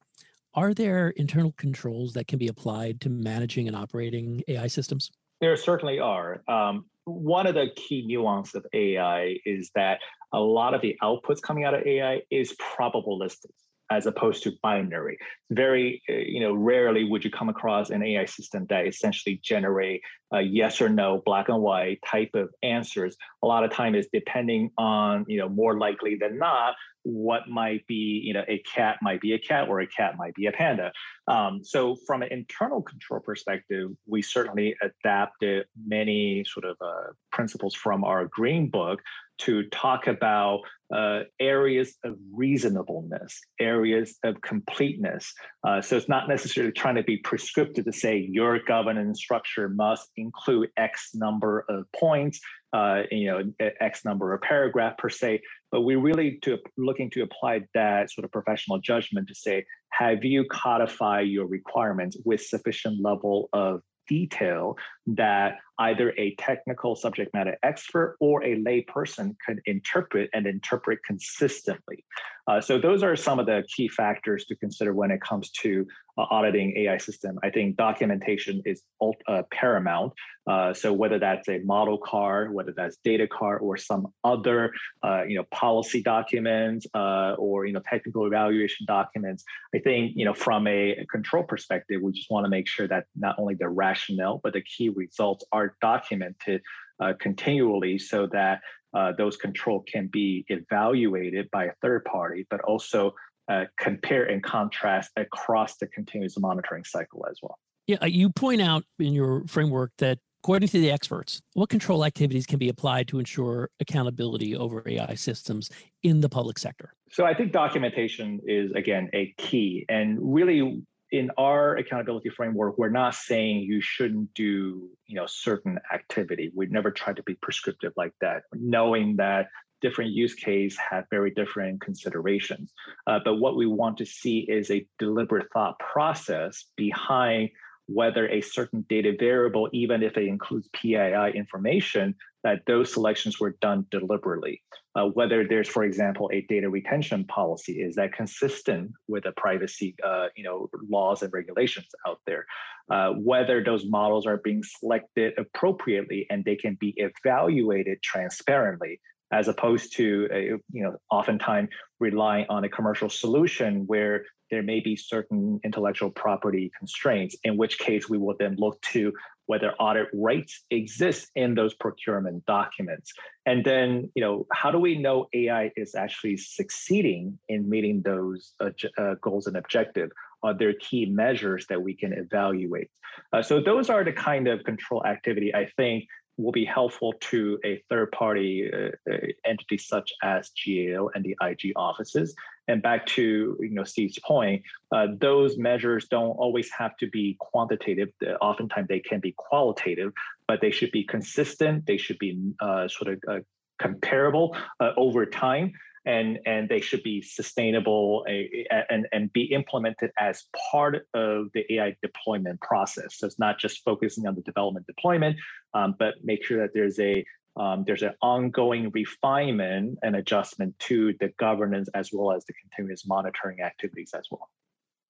are there internal controls that can be applied to managing and operating AI systems? There certainly are. Um, one of the key nuances of AI is that a lot of the outputs coming out of AI is probabilistic as opposed to binary. Very, uh, you know, rarely would you come across an AI system that essentially generate a yes or no, black and white type of answers. A lot of time is depending on, you know, more likely than not, what might be, you know, a cat might be a cat or a cat might be a panda. Um, so from an internal control perspective, we certainly adapted many sort of uh, principles from our green book to talk about uh, areas of reasonableness, areas of completeness. Uh, so it's not necessarily trying to be prescriptive to say your governance structure must include X number of points, uh, you know, X number of paragraph per se, but we're really to looking to apply that sort of professional judgment to say, have you codified your requirements with sufficient level of detail that either a technical subject matter expert or a lay person can interpret and interpret consistently. Uh, so those are some of the key factors to consider when it comes to auditing AI system. I think documentation is uh, paramount. Uh, so whether that's a model card, whether that's data card, or some other, uh, you know, policy documents uh, or you know technical evaluation documents, I think you know from a control perspective, we just want to make sure that not only the rationale but the key results are documented continually, so that uh, those control can be evaluated by a third party, but also uh, compare and contrast across the continuous monitoring cycle as well. Yeah, uh, you point out in your framework that according to the experts, what control activities can be applied to ensure accountability over AI systems in the public sector? So I think documentation is again a key and really in our accountability framework, we're not saying you shouldn't do, you know, certain activity. We never try to be prescriptive like that, knowing that different use case have very different considerations. Uh, but what we want to see is a deliberate thought process behind whether a certain data variable, even if it includes PII information, that those selections were done deliberately. Uh, whether there's, for example, a data retention policy, is that consistent with the privacy, uh, you know, laws and regulations out there? Uh, whether those models are being selected appropriately and they can be evaluated transparently as opposed to a, you know oftentimes relying on a commercial solution where there may be certain intellectual property constraints in which case we will then look to whether audit rights exist in those procurement documents. And then you know how do we know ai is actually succeeding in meeting those uh, uh, goals and objective? Are there key measures that we can evaluate? Uh, so those are the kind of control activity i think will be helpful to a third party uh, uh, entity such as GAO and the IG offices. And back to you know Steve's point, uh, those measures don't always have to be quantitative. Oftentimes they can be qualitative, but they should be consistent. They should be uh, sort of uh, comparable uh, over time and and they should be sustainable and and be implemented as part of the AI deployment process. So it's not just focusing on the development deployment, um, but make sure that there's a um, there's an ongoing refinement and adjustment to the governance as well as the continuous monitoring activities as well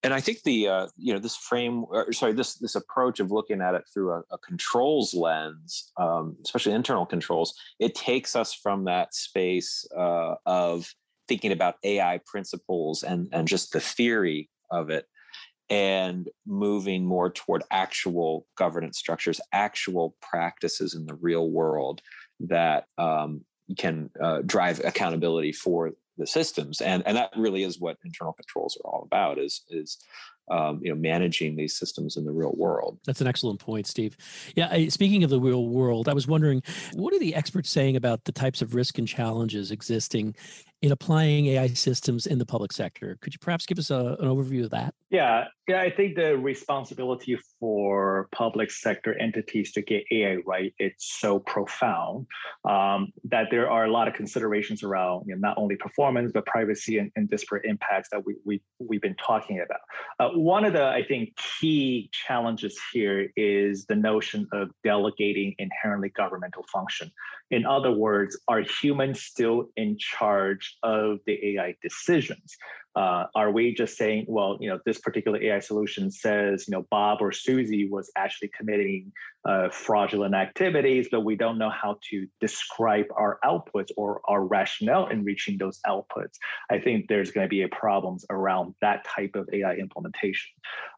and I think the uh, you know this frame, or, sorry, this this approach of looking at it through a, a controls lens, um, especially internal controls, it takes us from that space uh, of thinking about AI principles and and just the theory of it, and moving more toward actual governance structures, actual practices in the real world that um, can uh, drive accountability for the systems and and that really is what internal controls are all about is is um, you know managing these systems in the real world. That's an excellent point steve. Yeah I, speaking of the real world i was wondering what are the experts saying about the types of risk and challenges existing in applying ai systems in the public sector. Could you perhaps give us a, an overview of that? Yeah. Yeah i think the responsibility for public sector entities to get ai right it's so profound um, that there are a lot of considerations around you know, not only performance but privacy and, and disparate impacts that we, we, we've been talking about. Uh, one of the, I think, key challenges here is the notion of delegating inherently governmental function. In other words, are humans still in charge of the AI decisions? Uh, are we just saying, well, you know, this particular AI solution says, you know, Bob or Susie was actually committing uh, fraudulent activities, but we don't know how to describe our outputs or our rationale in reaching those outputs? I think there's going to be problems around that type of AI implementation.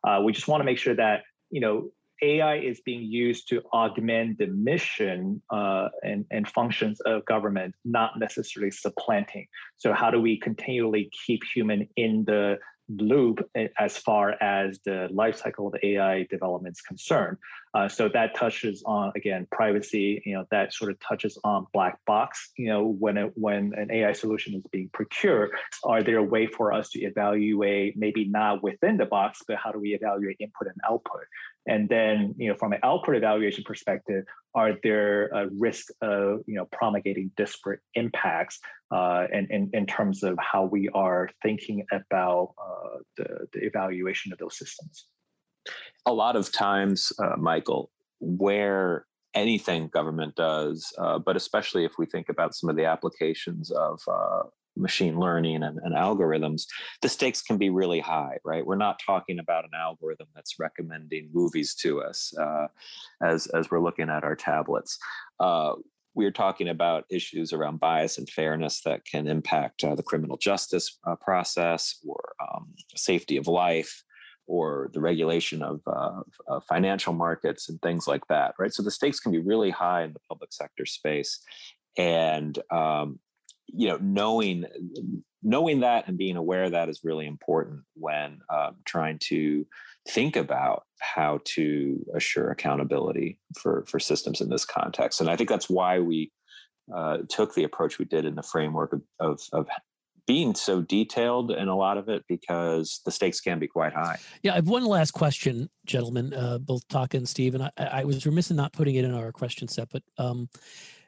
Uh, we just want to make sure that you know AI is being used to augment the mission uh, and, and functions of government, not necessarily supplanting. So, how do we continually keep human in the loop as far as the life cycle of AI development is concerned. Uh, so that touches on again privacy. You know that sort of touches on black box. You know when it, when an AI solution is being procured, are there a way for us to evaluate maybe not within the box, but how do we evaluate input and output? And then, you know, from an output evaluation perspective, are there a risk of, you know, promulgating disparate impacts uh, and in, in terms of how we are thinking about uh, the, the evaluation of those systems? A lot of times, uh, Michael, where anything government does, uh, but especially if we think about some of the applications of uh, machine learning and, and, algorithms, the stakes can be really high, right? We're not talking about an algorithm that's recommending movies to us uh, as, as we're looking at our tablets. Uh, we're talking about issues around bias and fairness that can impact uh, the criminal justice uh, process or um, safety of life or the regulation of uh, financial markets and things like that, right? So the stakes can be really high in the public sector space. And um, you know knowing knowing that and being aware of that is really important when um, trying to think about how to assure accountability for for systems in this context and i think that's why we uh, took the approach we did in the framework of, of, of being so detailed in a lot of it because the stakes can be quite high. Yeah, I have one last question, gentlemen, uh, both Taka and Steve, and I, I, was remiss in not putting it in our question set, but um,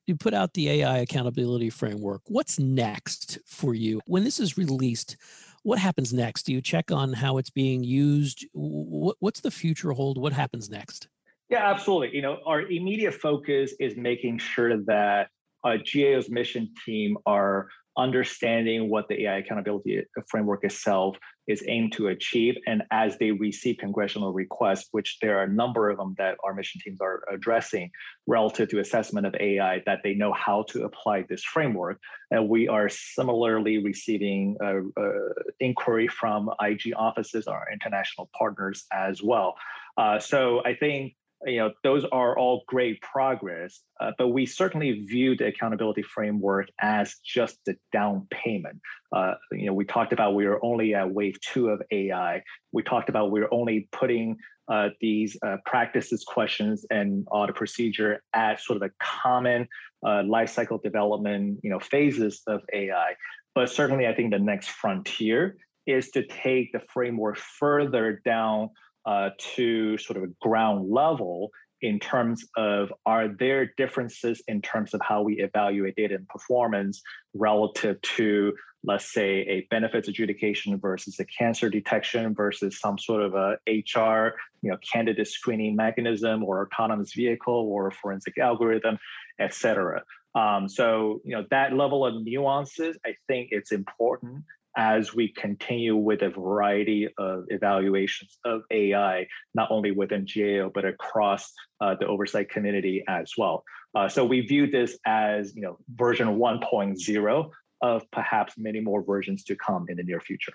you put out the AI accountability framework. What's next for you? When this is released, what happens next? Do you check on how it's being used? What's the future hold? What happens next? Yeah, absolutely. You know, our immediate focus is making sure that uh, GAO's mission team are understanding what the AI accountability framework itself is aimed to achieve. And as they receive congressional requests, which there are a number of them that our mission teams are addressing relative to assessment of AI, that they know how to apply this framework. And we are similarly receiving uh, uh, inquiry from IG offices, our international partners as well. Uh, so I think you know those are all great progress uh, but we certainly view the accountability framework as just the down payment. Uh, you know we talked about we are only at wave two of ai we talked about we're only putting uh, these uh, practices questions and audit procedure at sort of a common uh, life cycle development you know phases of ai but certainly i think the next frontier is to take the framework further down uh, to sort of a ground level in terms of are there differences in terms of how we evaluate data and performance relative to let's say a benefits adjudication versus a cancer detection versus some sort of a hr you know candidate screening mechanism or autonomous vehicle or forensic algorithm et cetera? Um, so you know that level of nuances i think it's important as we continue with a variety of evaluations of AI, not only within GAO, but across uh, the oversight community as well. Uh, so we view this as you know version 1.0 of perhaps many more versions to come in the near future.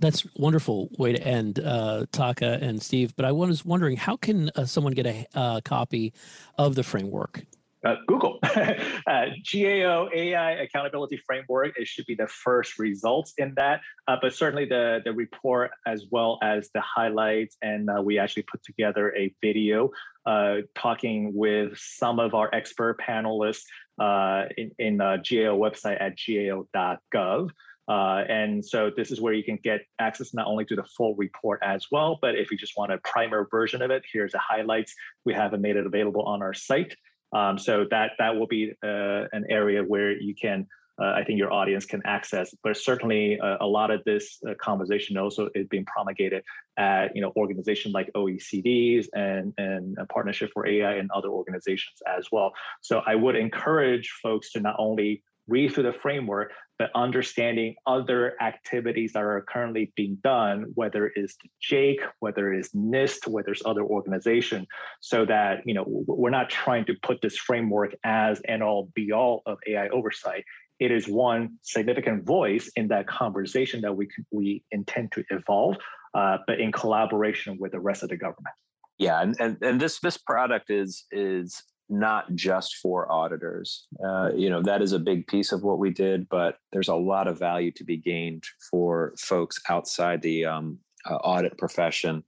That's wonderful way to end, uh, Taka and Steve. But I was wondering, how can uh, someone get a uh, copy of the framework? Uh, Google. uh, GAO AI Accountability Framework, it should be the first results in that. Uh, but certainly the, the report as well as the highlights. And uh, we actually put together a video uh, talking with some of our expert panelists uh, in, in GAO website at gao.gov. Uh, and so this is where you can get access not only to the full report as well, but if you just want a primer version of it, here's the highlights. We haven't made it available on our site. Um, so that that will be uh, an area where you can, uh, I think, your audience can access. But certainly, uh, a lot of this uh, conversation also is being promulgated at you know organizations like OECD's and and Partnership for AI and other organizations as well. So I would encourage folks to not only read through the framework, but understanding other activities that are currently being done, whether it's JAIC, whether it's NIST, whether it's other organization, so that you know we're not trying to put this framework as an all be all of AI oversight. It is one significant voice in that conversation that we we intend to evolve, uh, but in collaboration with the rest of the government. Yeah, and, and and this this product is is not just for auditors. Uh, you know, that is a big piece of what we did, but there's a lot of value to be gained for folks outside the um, uh, audit profession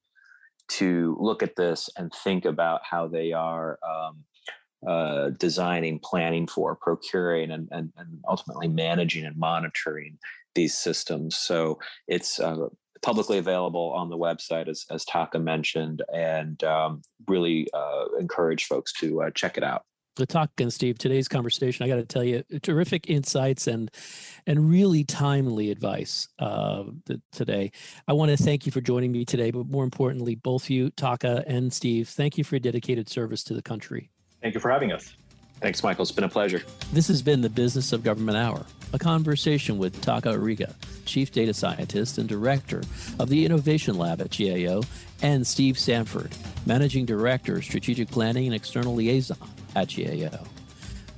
to look at this and think about how they are um, uh, designing, planning for, procuring, and, and, and, ultimately managing and monitoring these systems. So it's uh, publicly available on the website, as, as Taka mentioned, and um, really uh, encourage folks to uh, check it out. Taka and Steve, today's conversation, I got to tell you, terrific insights and and really timely advice uh, today. I want to thank you for joining me today, but more importantly, both you, Taka and Steve, thank you for your dedicated service to the country. Thank you for having us. Thanks, Michael. It's been a pleasure. This has been the Business of Government Hour, a conversation with Taka Ariga, Chief Data Scientist and Director of the Innovation Lab at GAO, and Steve Sanford, Managing Director, Strategic Planning and External Liaison at GAO.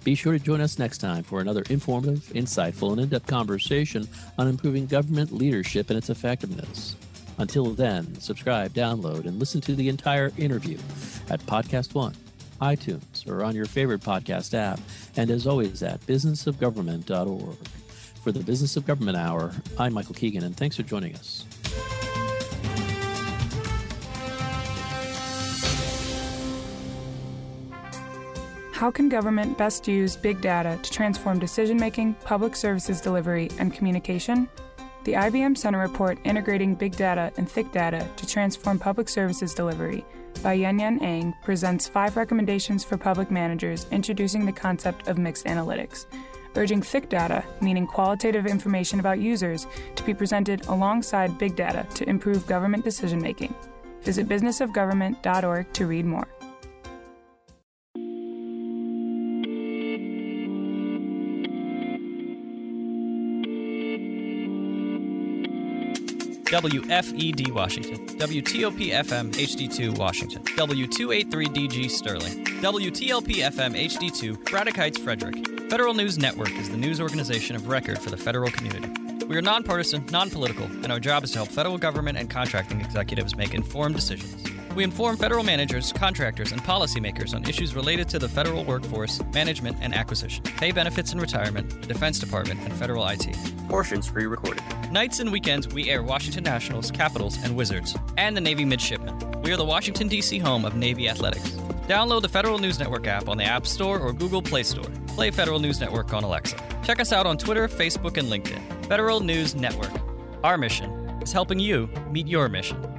Be sure to join us next time for another informative, insightful, and in depth conversation on improving government leadership and its effectiveness. Until then, subscribe, download, and listen to the entire interview at Podcast One iTunes, or on your favorite podcast app. And as always, at businessofgovernment.org. For the Business of Government Hour, I'm Michael Keegan, and thanks for joining us. How can government best use big data to transform decision making, public services delivery, and communication? The IBM Center report Integrating Big Data and Thick Data to Transform Public Services Delivery by Yuen Yuen Ang presents five recommendations for public managers introducing the concept of mixed analytics, urging thick data, meaning qualitative information about users, to be presented alongside big data to improve government decision making. Visit businessofgovernment.org to read more. WFED Washington, WTOP FM HD2 Washington, W283DG Sterling, WTLP FM HD2 Braddock Heights Frederick. Federal News Network is the news organization of record for the federal community. We are nonpartisan, non political, and our job is to help federal government and contracting executives make informed decisions. We inform federal managers, contractors, and policymakers on issues related to the federal workforce, management, and acquisition, pay benefits and retirement, the Defense Department, and federal IT. Portions pre recorded. Nights and weekends, we air Washington Nationals, Capitals, and Wizards, and the Navy Midshipmen. We are the Washington, D.C. home of Navy Athletics. Download the Federal News Network app on the App Store or Google Play Store. Play Federal News Network on Alexa. Check us out on Twitter, Facebook, and LinkedIn. Federal News Network. Our mission is helping you meet your mission.